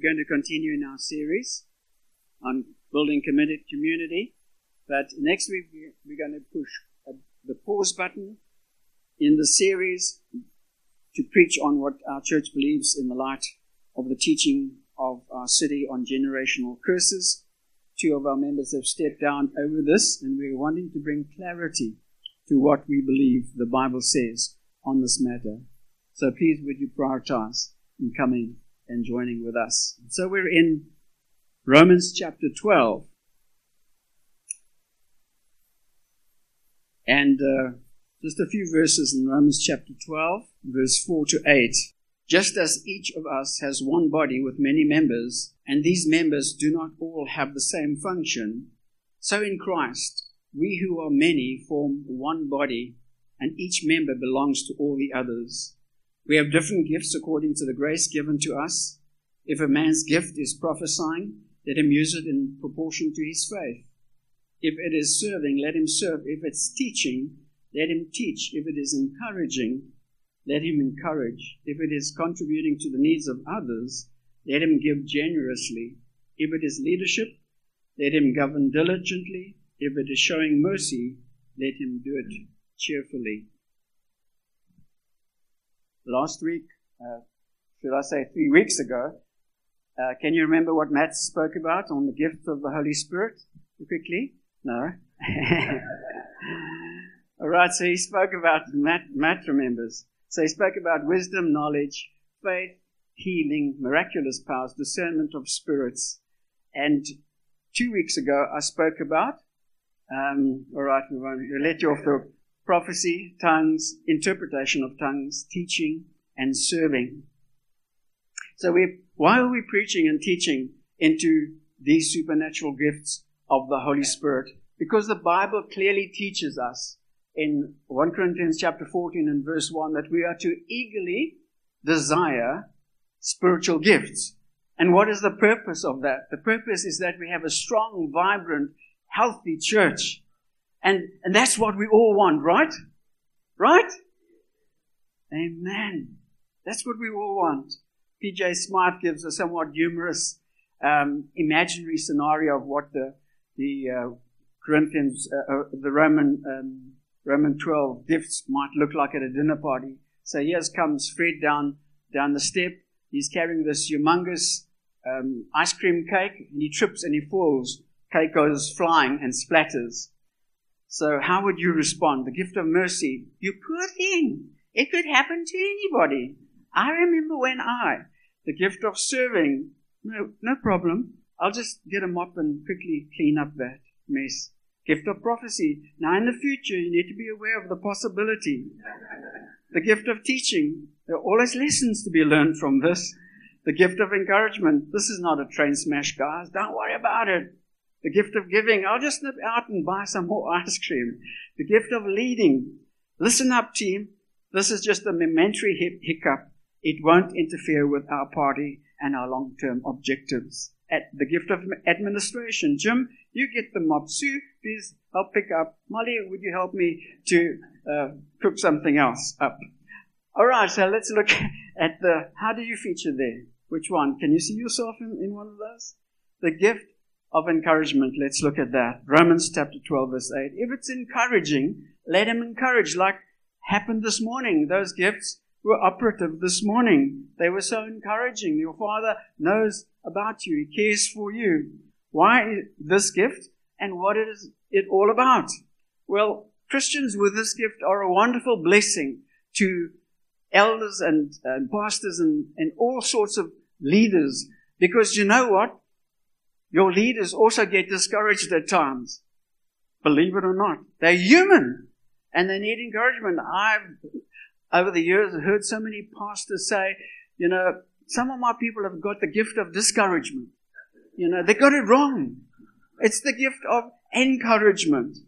We're going to continue in our series on building committed community. But next week, we're going to push uh, the pause button in the series to preach on what our church believes in the light of the teaching of our city on generational curses. Two of our members have stepped down over this, and we're wanting to bring clarity to what we believe the Bible says on this matter. So please, would you prioritize in coming and joining with us? So we're in Romans chapter 12. And uh, just a few verses in Romans chapter 12, verse 4 to 8. Just as each of us has one body with many members, and these members do not all have the same function, so in Christ, we who are many form one body, and each member belongs to all the others. We have different gifts according to the grace given to us. If a man's gift is prophesying, let him use it in proportion to his faith. If it is serving, let him serve. If it's teaching, let him teach. If it is encouraging, let him encourage. If it is contributing to the needs of others, let him give generously. If it is leadership, let him govern diligently. If it is showing mercy, let him do it cheerfully. Last week, uh, should I say three weeks ago, uh, can you remember what Matt spoke about on the gift of the Holy Spirit? Quickly? No? All right, so he spoke about, Matt, Matt remembers. So he spoke about wisdom, knowledge, faith, healing, miraculous powers, discernment of spirits. And two weeks ago, I spoke about, um, all right, we won't let you off the prophecy, tongues, interpretation of tongues, teaching, and serving. So we, why are we preaching and teaching into these supernatural gifts of the Holy Spirit? Because the Bible clearly teaches us in 1 Corinthians chapter 14 and verse 1 that we are to eagerly desire spiritual gifts. And what is the purpose of that? The purpose is that we have a strong, vibrant, healthy church. And, and that's what we all want, right? Right? Amen. That's what we all want. P.J. Smyth gives a somewhat humorous um, imaginary scenario of what the, the uh, Corinthians, uh, uh, the Roman, um, Roman 12 gifts might look like at a dinner party. So here comes Fred down, down the step. He's carrying this humongous um, ice cream cake, and he trips and he falls. Cake goes flying and splatters. So how would you respond? The gift of mercy. You poor thing. It could happen to anybody. I remember when I, the gift of serving. No, no problem. I'll just get a mop and quickly clean up that mess. Gift of prophecy. Now, in the future, you need to be aware of the possibility. The gift of teaching. There are always lessons to be learned from this. The gift of encouragement. This is not a train smash, guys. Don't worry about it. The gift of giving. I'll just nip out and buy some more ice cream. The gift of leading. Listen up, team. This is just a momentary hiccup. It won't interfere with our party and our long term objectives. At the gift of administration. Jim, you get the mop. Sue, please help pick up. Molly, would you help me to uh, cook something else up? All right, so let's look at the how do you feature there? Which one? Can you see yourself in, in one of those? The gift of encouragement. Let's look at that. Romans chapter 12, verse 8. If it's encouraging, let him encourage, like happened this morning. Those gifts were operative this morning. They were so encouraging. Your Father knows about you, He cares for you. Why this gift and what is it all about? Well, Christians with this gift are a wonderful blessing to elders and, and pastors and, and all sorts of leaders because you know what? Your leaders also get discouraged at times. Believe it or not. They're human and they need encouragement. I've, over the years, heard so many pastors say, you know, some of my people have got the gift of discouragement. You know, they got it wrong. It's the gift of encouragement.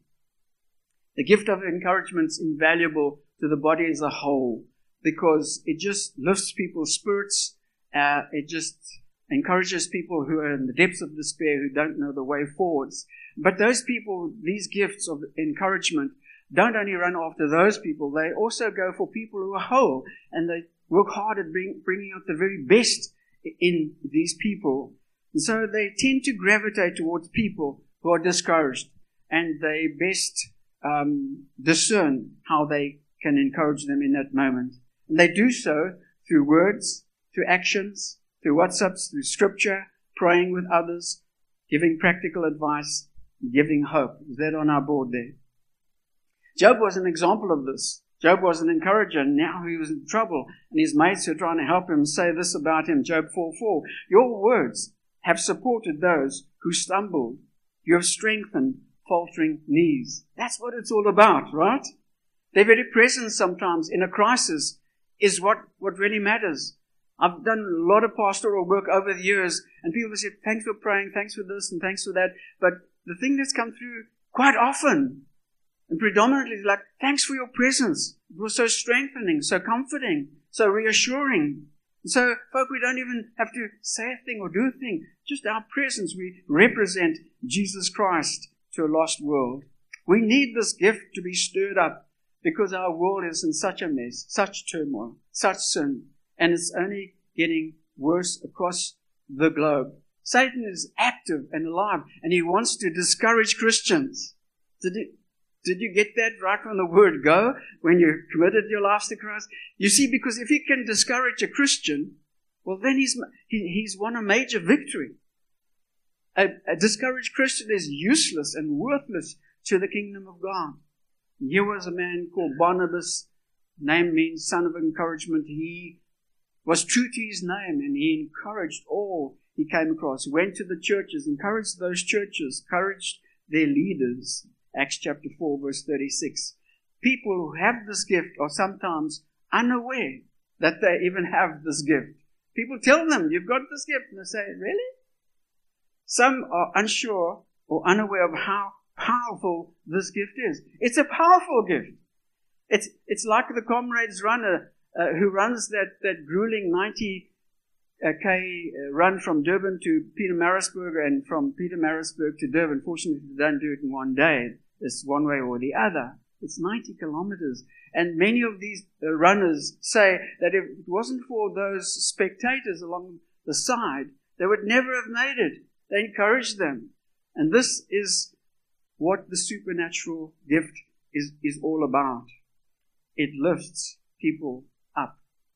The gift of encouragement is invaluable to the body as a whole because it just lifts people's spirits. Uh, it just encourages people who are in the depths of despair, who don't know the way forwards. But those people, these gifts of encouragement, don't only run after those people, they also go for people who are whole and they work hard at bring, bringing out the very best in these people. And so they tend to gravitate towards people who are discouraged and they best um, discern how they can encourage them in that moment. And they do so through words, through actions, through WhatsApps, through scripture, praying with others, giving practical advice, giving hope. Is that on our board there? Job was an example of this. Job was an encourager, now he was in trouble, and his mates were trying to help him say this about him. Job 4 4. Your words have supported those who stumbled. You have strengthened faltering knees. That's what it's all about, right? Their very presence sometimes in a crisis is what, what really matters. I've done a lot of pastoral work over the years, and people have said, thanks for praying, thanks for this, and thanks for that. But the thing that's come through quite often, and predominantly, is like, thanks for your presence. It was so strengthening, so comforting, so reassuring. So, folk, we don't even have to say a thing or do a thing. Just our presence, we represent Jesus Christ to a lost world. We need this gift to be stirred up because our world is in such a mess, such turmoil, such sin, and it's only getting worse across the globe. Satan is active and alive, and he wants to discourage Christians. Did you, did you get that right from the word go when you committed your life to Christ? You see, because if he can discourage a Christian, well, then he's, he, he's won a major victory. A, a discouraged Christian is useless and worthless to the kingdom of God. Here was a man called Barnabas. Name means son of encouragement. He was true to his name and he encouraged all he came across. Went to the churches, encouraged those churches, encouraged their leaders. Acts chapter 4, verse 36. People who have this gift are sometimes unaware that they even have this gift. People tell them, You've got this gift. And they say, Really? Some are unsure or unaware of how powerful this gift is. It's a powerful gift. It's, it's like the comrades runner uh, who runs that, that grueling 90 uh, uh, run from Durban to Pietermaritzburg and from Pietermaritzburg to Durban. Fortunately, they don't do it in one day. It's one way or the other. It's 90 kilometers. And many of these uh, runners say that if it wasn't for those spectators along the side, they would never have made it. They encourage them. And this is what the supernatural gift is, is all about. It lifts people.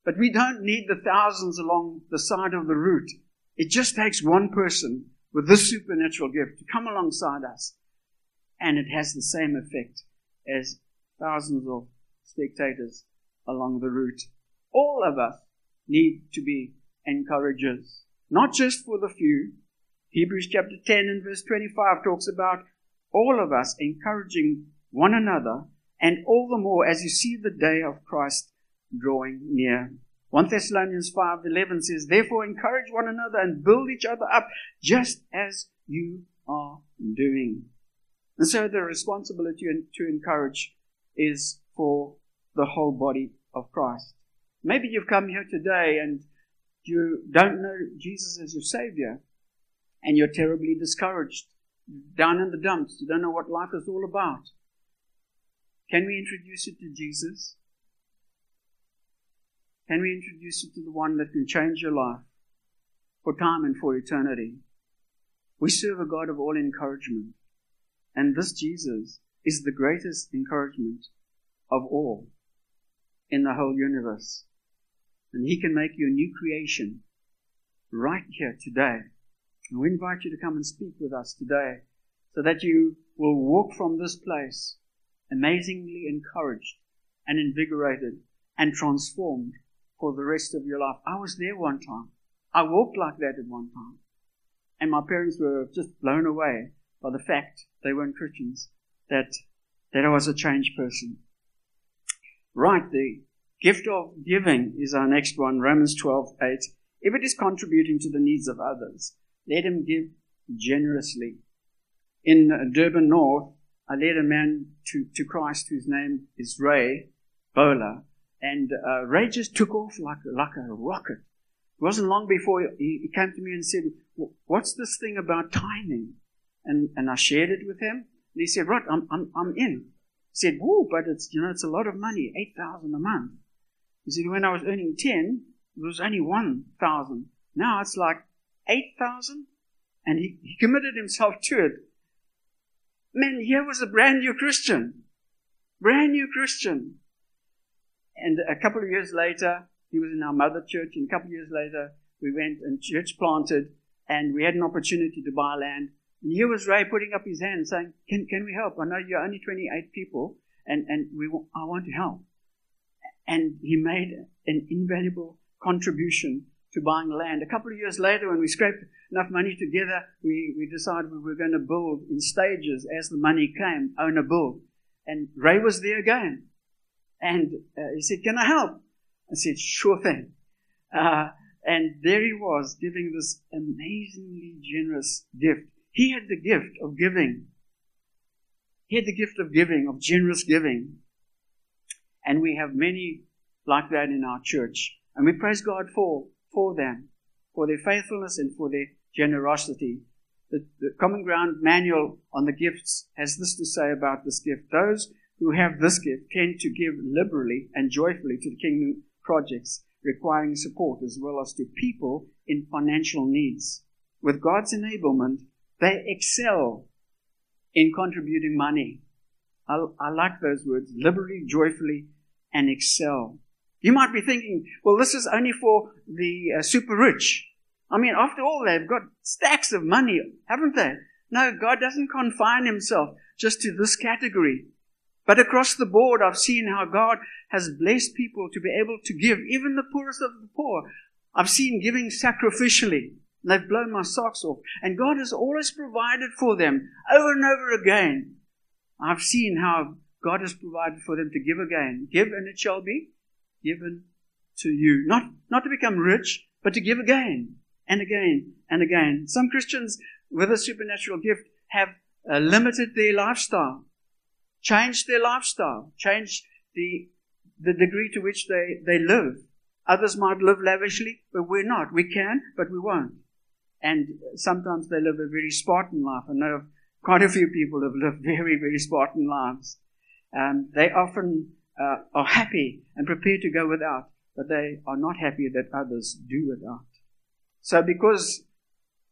But we don't need the thousands along the side of the route. It just takes one person with this supernatural gift to come alongside us. And it has the same effect as thousands of spectators along the route. All of us need to be encouragers. Not just for the few. Hebrews chapter 10 and verse 25 talks about all of us encouraging one another, and all the more as you see the day of Christ drawing near. 1 Thessalonians 5:11 says, "Therefore encourage one another and build each other up, just as you are doing." And so the responsibility to encourage is for the whole body of Christ. Maybe you've come here today and you don't know Jesus as your Savior, and you're terribly discouraged down in the dumps. You don't know what life is all about. Can we introduce you to Jesus? Can we introduce you to the one that can change your life for time and for eternity? We serve a God of all encouragement. And this Jesus is the greatest encouragement of all in the whole universe. And He can make you a new creation right here today. And we invite you to come and speak with us today so that you will walk from this place amazingly encouraged and invigorated and transformed for the rest of your life. I was there one time. I walked like that at one time. And my parents were just blown away by the fact they weren't Christians, that, that I was a changed person. Right, the gift of giving is our next one, Romans 12, 8. If it is contributing to the needs of others, let him give generously. In Durban North, I led a man to, to Christ whose name is Ray Bowler, and uh, Ray just took off like, like a rocket. It wasn't long before he, he came to me and said, What's this thing about tithing? And, and I shared it with him, and he said, Right, I'm, I'm, I'm in. He said, Whoa, but it's, you know, it's a lot of money, 8,000 a month. He said, When I was earning 10, it was only 1,000 Now it's like 8,000. And he, he committed himself to it. Man, here was a brand new Christian. Brand new Christian. And a couple of years later, he was in our mother church. And a couple of years later, we went and church planted. And we had an opportunity to buy land. And here was Ray putting up his hand saying, Can, can we help? I know you're only 28 people and, and we, I want to help. And he made an invaluable contribution to buying land. A couple of years later, when we scraped enough money together, we, we decided we were going to build in stages as the money came, own a build. And Ray was there again. And uh, he said, Can I help? I said, Sure thing. Uh, and there he was giving this amazingly generous gift. He had the gift of giving. He had the gift of giving, of generous giving. And we have many like that in our church. And we praise God for, for them, for their faithfulness and for their generosity. The, the Common Ground manual on the gifts has this to say about this gift. Those who have this gift tend to give liberally and joyfully to the kingdom projects requiring support as well as to people in financial needs. With God's enablement, they excel in contributing money. I, I like those words liberally, joyfully, and excel. You might be thinking, well, this is only for the uh, super rich. I mean, after all, they've got stacks of money, haven't they? No, God doesn't confine himself just to this category. But across the board, I've seen how God has blessed people to be able to give, even the poorest of the poor. I've seen giving sacrificially. They've blown my socks off. And God has always provided for them over and over again. I've seen how God has provided for them to give again. Give and it shall be given to you. Not, not to become rich, but to give again and again and again. Some Christians with a supernatural gift have uh, limited their lifestyle, changed their lifestyle, change the, the degree to which they, they live. Others might live lavishly, but we're not. We can, but we won't. And sometimes they live a very Spartan life. I know quite a few people have lived very, very Spartan lives. Um, they often uh, are happy and prepared to go without, but they are not happy that others do without. So because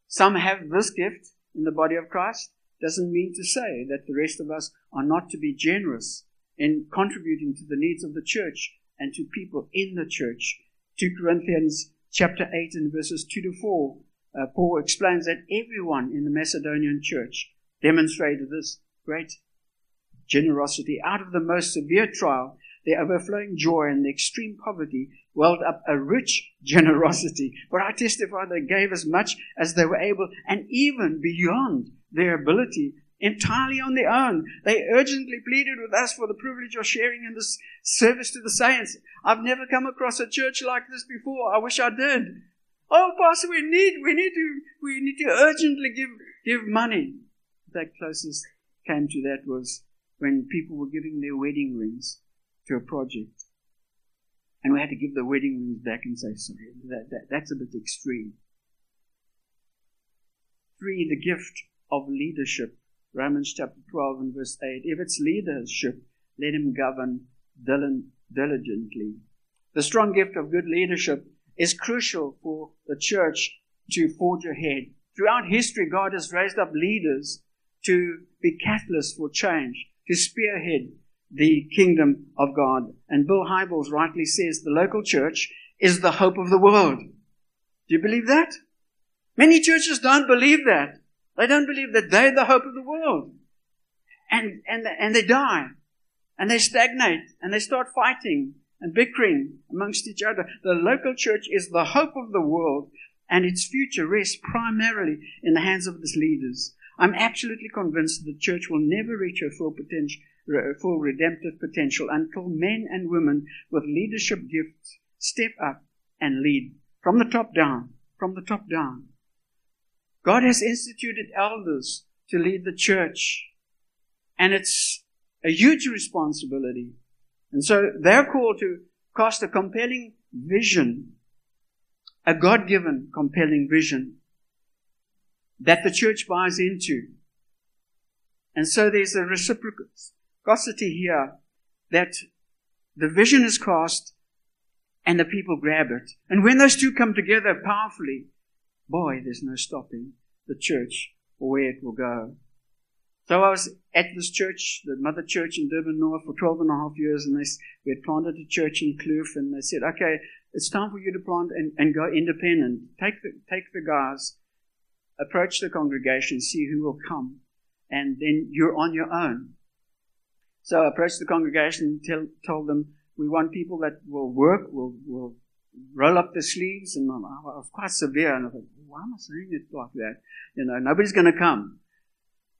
some have this gift in the body of Christ, doesn't mean to say that the rest of us are not to be generous in contributing to the needs of the church and to people in the church. 2 Corinthians chapter 8 and verses 2 to 4 uh, Paul explains that everyone in the Macedonian church demonstrated this great generosity. Out of the most severe trial, their overflowing joy and the extreme poverty welled up a rich generosity. For I testify they gave as much as they were able and even beyond their ability entirely on their own. They urgently pleaded with us for the privilege of sharing in this service to the saints. I've never come across a church like this before. I wish I did. Oh, Pastor, we need, we need to, we need to urgently give, give money. The closest came to that was when people were giving their wedding rings to a project. And we had to give the wedding rings back and say, sorry, that, that, that's a bit extreme. Three, the gift of leadership. Romans chapter 12 and verse 8. If it's leadership, let him govern diligently. The strong gift of good leadership is crucial for the church to forge ahead. Throughout history, God has raised up leaders to be catalysts for change, to spearhead the kingdom of God. And Bill Hybels rightly says the local church is the hope of the world. Do you believe that? Many churches don't believe that. They don't believe that they're the hope of the world. And, and, and they die. And they stagnate. And they start fighting and bickering amongst each other. The local church is the hope of the world, and its future rests primarily in the hands of its leaders. I'm absolutely convinced that the church will never reach her full potential, full redemptive potential until men and women with leadership gifts step up and lead from the top down. From the top down. God has instituted elders to lead the church, and it's a huge responsibility. And so they're called to cast a compelling vision, a God given compelling vision that the church buys into. And so there's a reciprocity here that the vision is cast and the people grab it. And when those two come together powerfully, boy, there's no stopping the church or where it will go. So I was at this church, the mother church in Durban North, for 12 and a half years, and they, we had planted a church in Kloof, and they said, okay, it's time for you to plant and, and go independent. Take the, take the guys, approach the congregation, see who will come, and then you're on your own. So I approached the congregation and tell, told them, we want people that will work, will, will roll up the sleeves, and I was quite severe, and I thought, why am I saying it like that? You know, nobody's going to come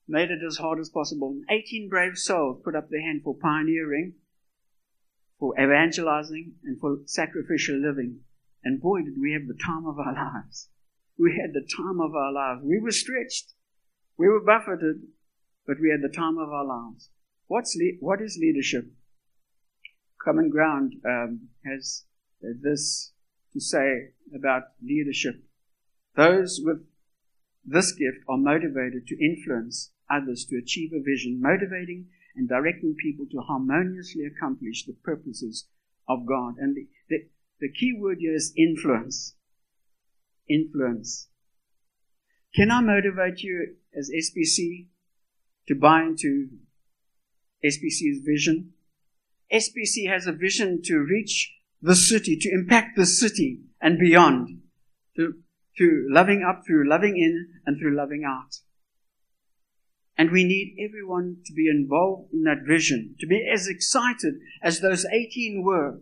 made it as hard as possible. 18 brave souls put up their hand for pioneering, for evangelizing, and for sacrificial living. And boy, did we have the time of our lives. We had the time of our lives. We were stretched. We were buffeted, but we had the time of our lives. What's le- what is leadership? Common Ground um, has this to say about leadership. Those with this gift are motivated to influence others to achieve a vision, motivating and directing people to harmoniously accomplish the purposes of God. And the, the, the key word here is influence. Influence. Can I motivate you as SBC to buy into SBC's vision? SBC has a vision to reach the city, to impact the city and beyond, to, to loving up through loving in and through loving out. And we need everyone to be involved in that vision, to be as excited as those 18 were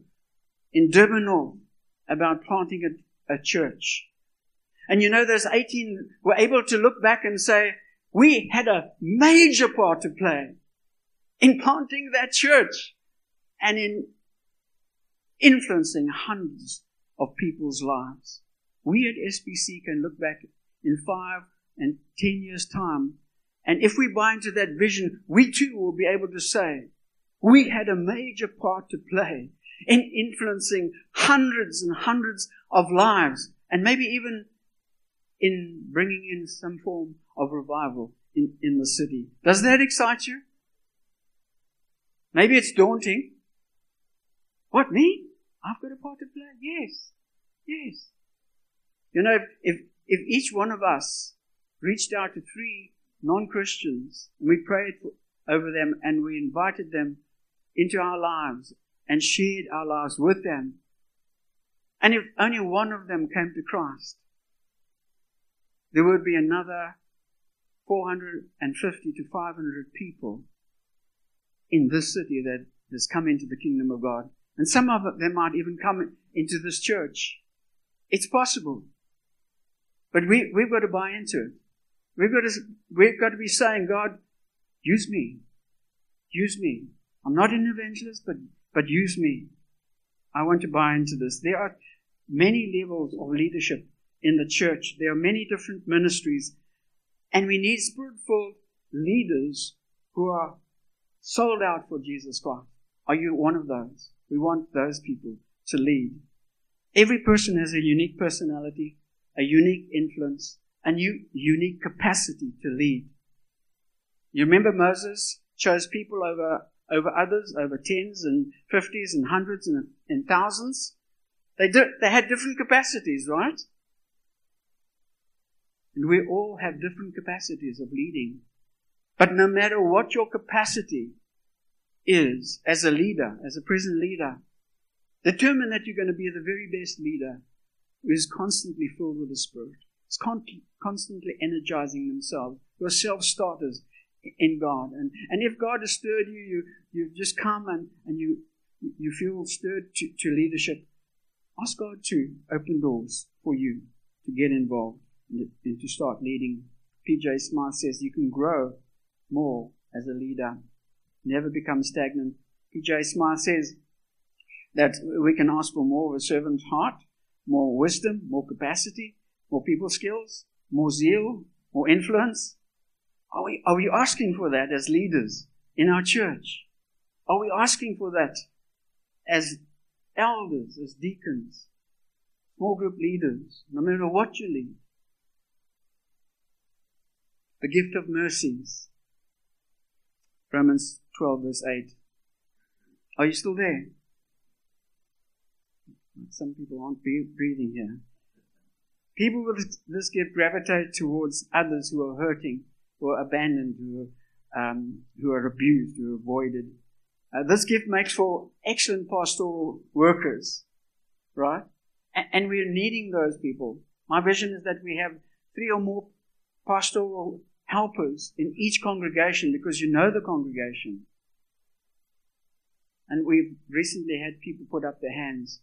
in Durban North about planting a, a church. And you know, those 18 were able to look back and say, we had a major part to play in planting that church and in influencing hundreds of people's lives. We at SBC can look back in five and ten years' time and if we buy into that vision, we too will be able to say, we had a major part to play in influencing hundreds and hundreds of lives, and maybe even in bringing in some form of revival in, in the city. Does that excite you? Maybe it's daunting. What, me? I've got a part to play. Yes. Yes. You know, if, if each one of us reached out to three non Christians. We prayed over them and we invited them into our lives and shared our lives with them. And if only one of them came to Christ, there would be another 450 to 500 people in this city that has come into the kingdom of God. And some of them might even come into this church. It's possible. But we, we've got to buy into it. We've got to, we've got to be saying, God, use me. Use me. I'm not an evangelist, but, but use me. I want to buy into this. There are many levels of leadership in the church. There are many different ministries. And we need spirit-filled leaders who are sold out for Jesus Christ. Are you one of those? We want those people to lead. Every person has a unique personality, a unique influence, a new, unique capacity to lead. You remember Moses chose people over, over others, over tens and fifties and hundreds and, and thousands? They, they had different capacities, right? And we all have different capacities of leading. But no matter what your capacity is as a leader, as a present leader, determine that you're going to be the very best leader who is constantly filled with the Spirit. It's con- constantly energizing themselves. You're self starters in God. And, and if God has stirred you, you, you've just come and, and you, you feel stirred to, to leadership, ask God to open doors for you to get involved and, and to start leading. PJ Smyth says you can grow more as a leader, never become stagnant. PJ Smyth says that we can ask for more of a servant's heart, more wisdom, more capacity, more people skills, more zeal, more influence? Are we, are we asking for that as leaders in our church? Are we asking for that as elders, as deacons, small group leaders, no matter what you lead? The gift of mercies. Romans 12, verse 8. Are you still there? Some people aren't breathing here. People with this gift gravitate towards others who are hurting, who are abandoned, who are, um, who are abused, who are avoided. Uh, this gift makes for excellent pastoral workers, right? And, and we're needing those people. My vision is that we have three or more pastoral helpers in each congregation because you know the congregation. And we've recently had people put up their hands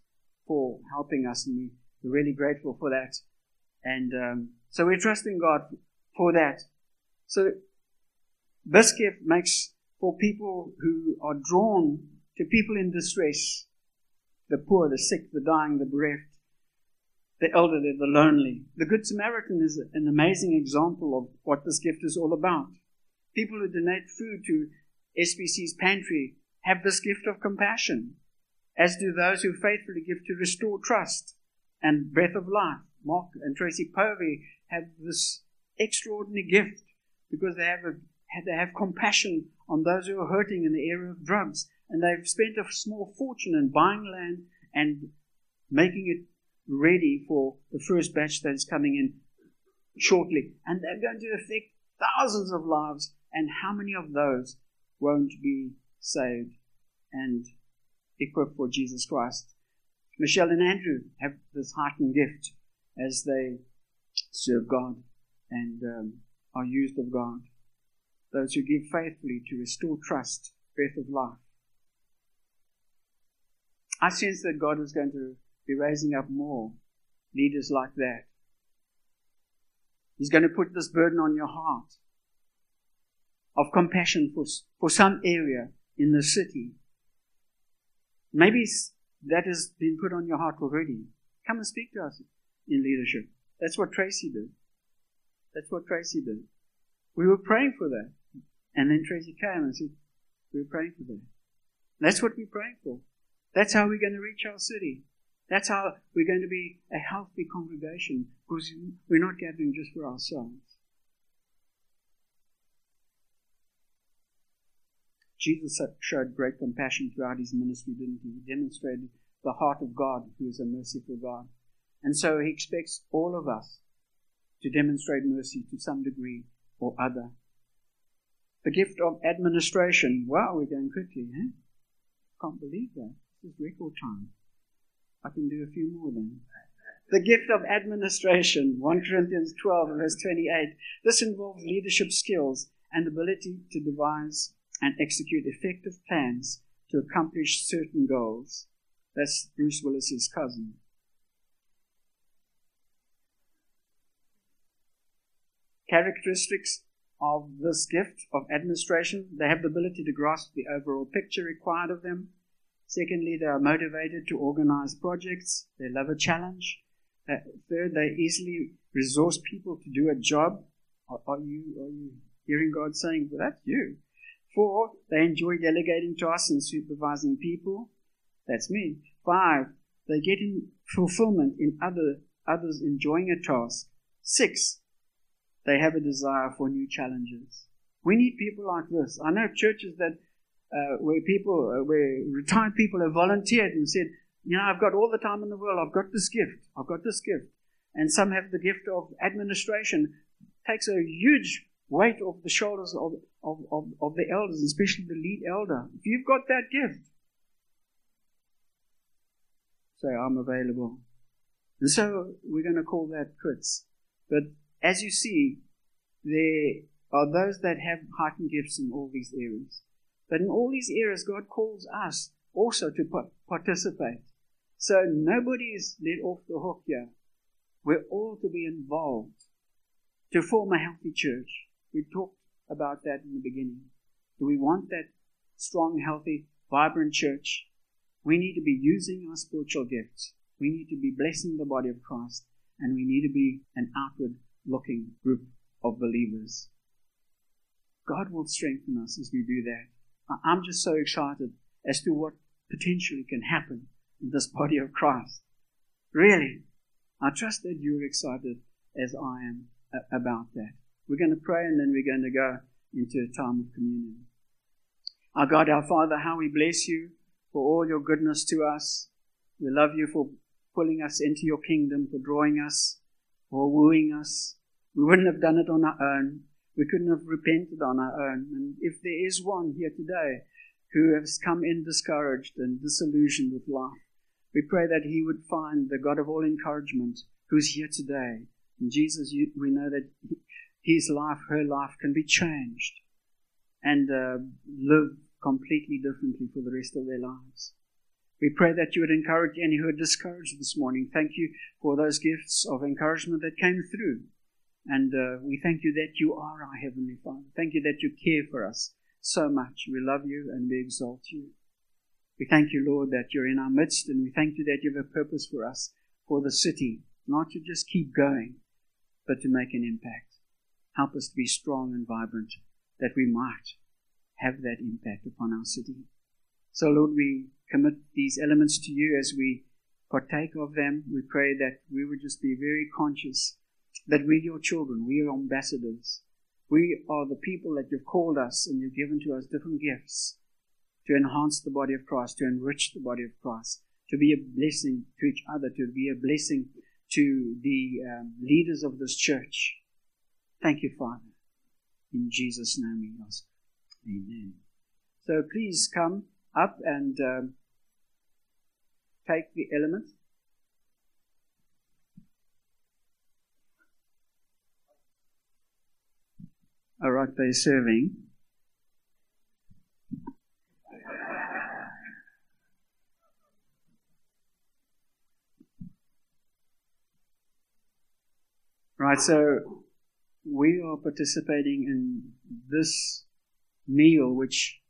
for helping us, and we're really grateful for that. And um, so we're trusting God for that. So this gift makes for people who are drawn to people in distress, the poor, the sick, the dying, the bereft, the elderly, the lonely. The Good Samaritan is an amazing example of what this gift is all about. People who donate food to SBC's pantry have this gift of compassion, as do those who faithfully give to restore trust and breath of life. Mark and Tracy Povey have this extraordinary gift because they have a, they have compassion on those who are hurting in the area of drugs, and they've spent a small fortune in buying land and making it ready for the first batch that is coming in shortly. And they're going to affect thousands of lives, and how many of those won't be saved and equipped for Jesus Christ? Michelle and Andrew have this heightened gift as they serve God and um, are used of God. Those who give faithfully to restore trust, breath of life. I sense that God is going to be raising up more leaders like that. He's going to put this burden on your heart of compassion for, for some area in the city. Maybe that has been put on your heart already. Come and speak to us in leadership. That's what Tracy did. That's what Tracy did. We were praying for that. And then Tracy came and said, We were praying for that. That's what we're praying for. That's how we're going to reach our city. That's how we're going to be a healthy congregation because we're not gathering just for ourselves. Jesus showed great compassion throughout his ministry, didn't he? He demonstrated the heart of God, who is a merciful God. And so he expects all of us to demonstrate mercy to some degree or other. The gift of administration. Wow, we're going quickly, eh? Can't believe that. This is record time. I can do a few more then. The gift of administration, 1 Corinthians 12, verse 28. This involves leadership skills and ability to devise and execute effective plans to accomplish certain goals. That's Bruce Willis's cousin. Characteristics of this gift of administration they have the ability to grasp the overall picture required of them. Secondly, they are motivated to organize projects. They love a challenge. Uh, third, they easily resource people to do a job. Are, are, you, are you hearing God saying, well, that's you? Four, they enjoy delegating tasks and supervising people. That's me. Five, they get in fulfillment in other, others enjoying a task. Six, they have a desire for new challenges. We need people like this. I know churches that uh, where people, uh, where retired people have volunteered and said, you know, I've got all the time in the world. I've got this gift. I've got this gift. And some have the gift of administration. It takes a huge weight off the shoulders of, of, of, of the elders, especially the lead elder. If you've got that gift, say, I'm available. And so we're going to call that quits. But as you see, there are those that have heightened gifts in all these areas. But in all these areas, God calls us also to participate. So nobody is let off the hook here. We're all to be involved to form a healthy church. We talked about that in the beginning. Do we want that strong, healthy, vibrant church? We need to be using our spiritual gifts. We need to be blessing the body of Christ. And we need to be an outward looking group of believers. God will strengthen us as we do that. I'm just so excited as to what potentially can happen in this body of Christ. Really, I trust that you're excited as I am about that. We're going to pray and then we're going to go into a time of communion. Our God, our Father, how we bless you for all your goodness to us. We love you for pulling us into your kingdom, for drawing us for wooing us. We wouldn't have done it on our own. We couldn't have repented on our own. And if there is one here today who has come in discouraged and disillusioned with life, we pray that he would find the God of all encouragement who's here today. And Jesus, you, we know that his life, her life can be changed and uh, live completely differently for the rest of their lives. We pray that you would encourage any who are discouraged this morning. Thank you for those gifts of encouragement that came through. And uh, we thank you that you are our Heavenly Father. Thank you that you care for us so much. We love you and we exalt you. We thank you, Lord, that you're in our midst, and we thank you that you have a purpose for us, for the city, not to just keep going, but to make an impact. Help us to be strong and vibrant, that we might have that impact upon our city. So, Lord, we commit these elements to you as we partake of them. We pray that we would just be very conscious that we're your children, we are ambassadors. We are the people that you've called us and you've given to us different gifts to enhance the body of Christ, to enrich the body of Christ, to be a blessing to each other, to be a blessing to the um, leaders of this church. Thank you, Father. In Jesus' name we ask. Amen. So please come up and um, take the element. All right, they're serving. Right, so we are participating in this meal which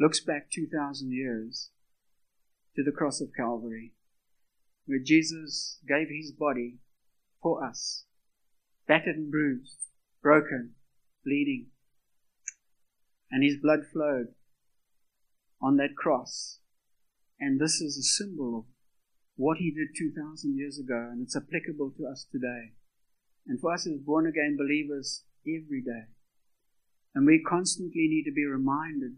looks back 2,000 years to the cross of Calvary, where Jesus gave his body for us, battered and bruised, broken, bleeding, and his blood flowed on that cross. And this is a symbol of what he did 2,000 years ago, and it's applicable to us today and for us as born again believers every day. And we constantly need to be reminded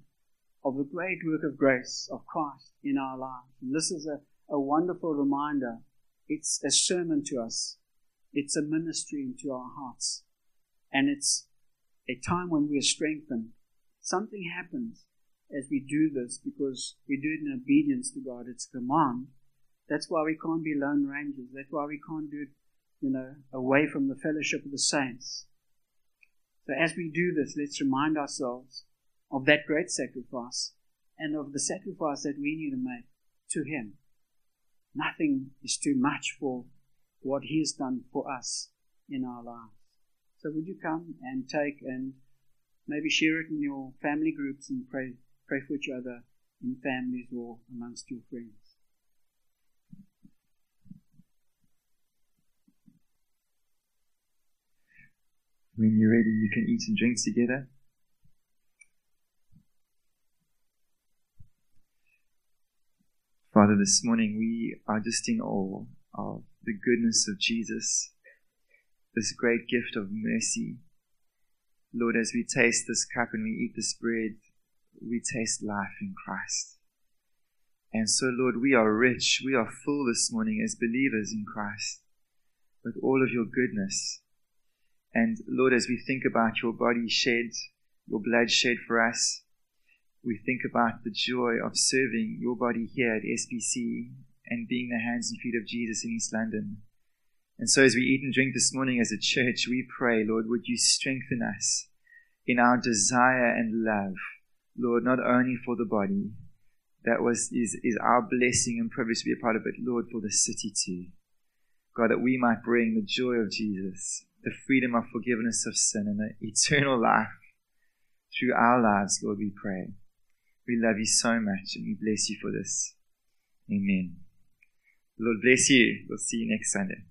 of the great work of grace of Christ in our lives. And this is a, a wonderful reminder. It's a sermon to us. It's a ministry into our hearts. And it's a time when we are strengthened. Something happens as we do this because we do it in obedience to God. It's a command. That's why we can't be lone rangers. That's why we can't do it you know, away from the fellowship of the saints. So as we do this, let's remind ourselves of that great sacrifice and of the sacrifice that we need to make to Him. Nothing is too much for what He has done for us in our lives. So would you come and take and maybe share it in your family groups and pray, pray for each other in families or amongst your friends. When you're ready, you can eat and drink together. Father, this morning we are just in awe of the goodness of Jesus, this great gift of mercy. Lord, as we taste this cup and we eat this bread, we taste life in Christ. And so, Lord, we are rich, we are full this morning as believers in Christ with all of your goodness and Lord, as we think about your body shed, your blood shed for us, we think about the joy of serving your body here at SBC and being the hands and feet of Jesus in East London. And so, as we eat and drink this morning as a church, we pray, Lord, would you strengthen us in our desire and love, Lord, not only for the body, that was is, is our blessing and privilege to be a part of it, Lord, for the city too. God, that we might bring the joy of Jesus the freedom of forgiveness of sin and the eternal life through our lives, Lord, we pray. We love you so much and we bless you for this. Amen. Lord bless you. We'll see you next Sunday.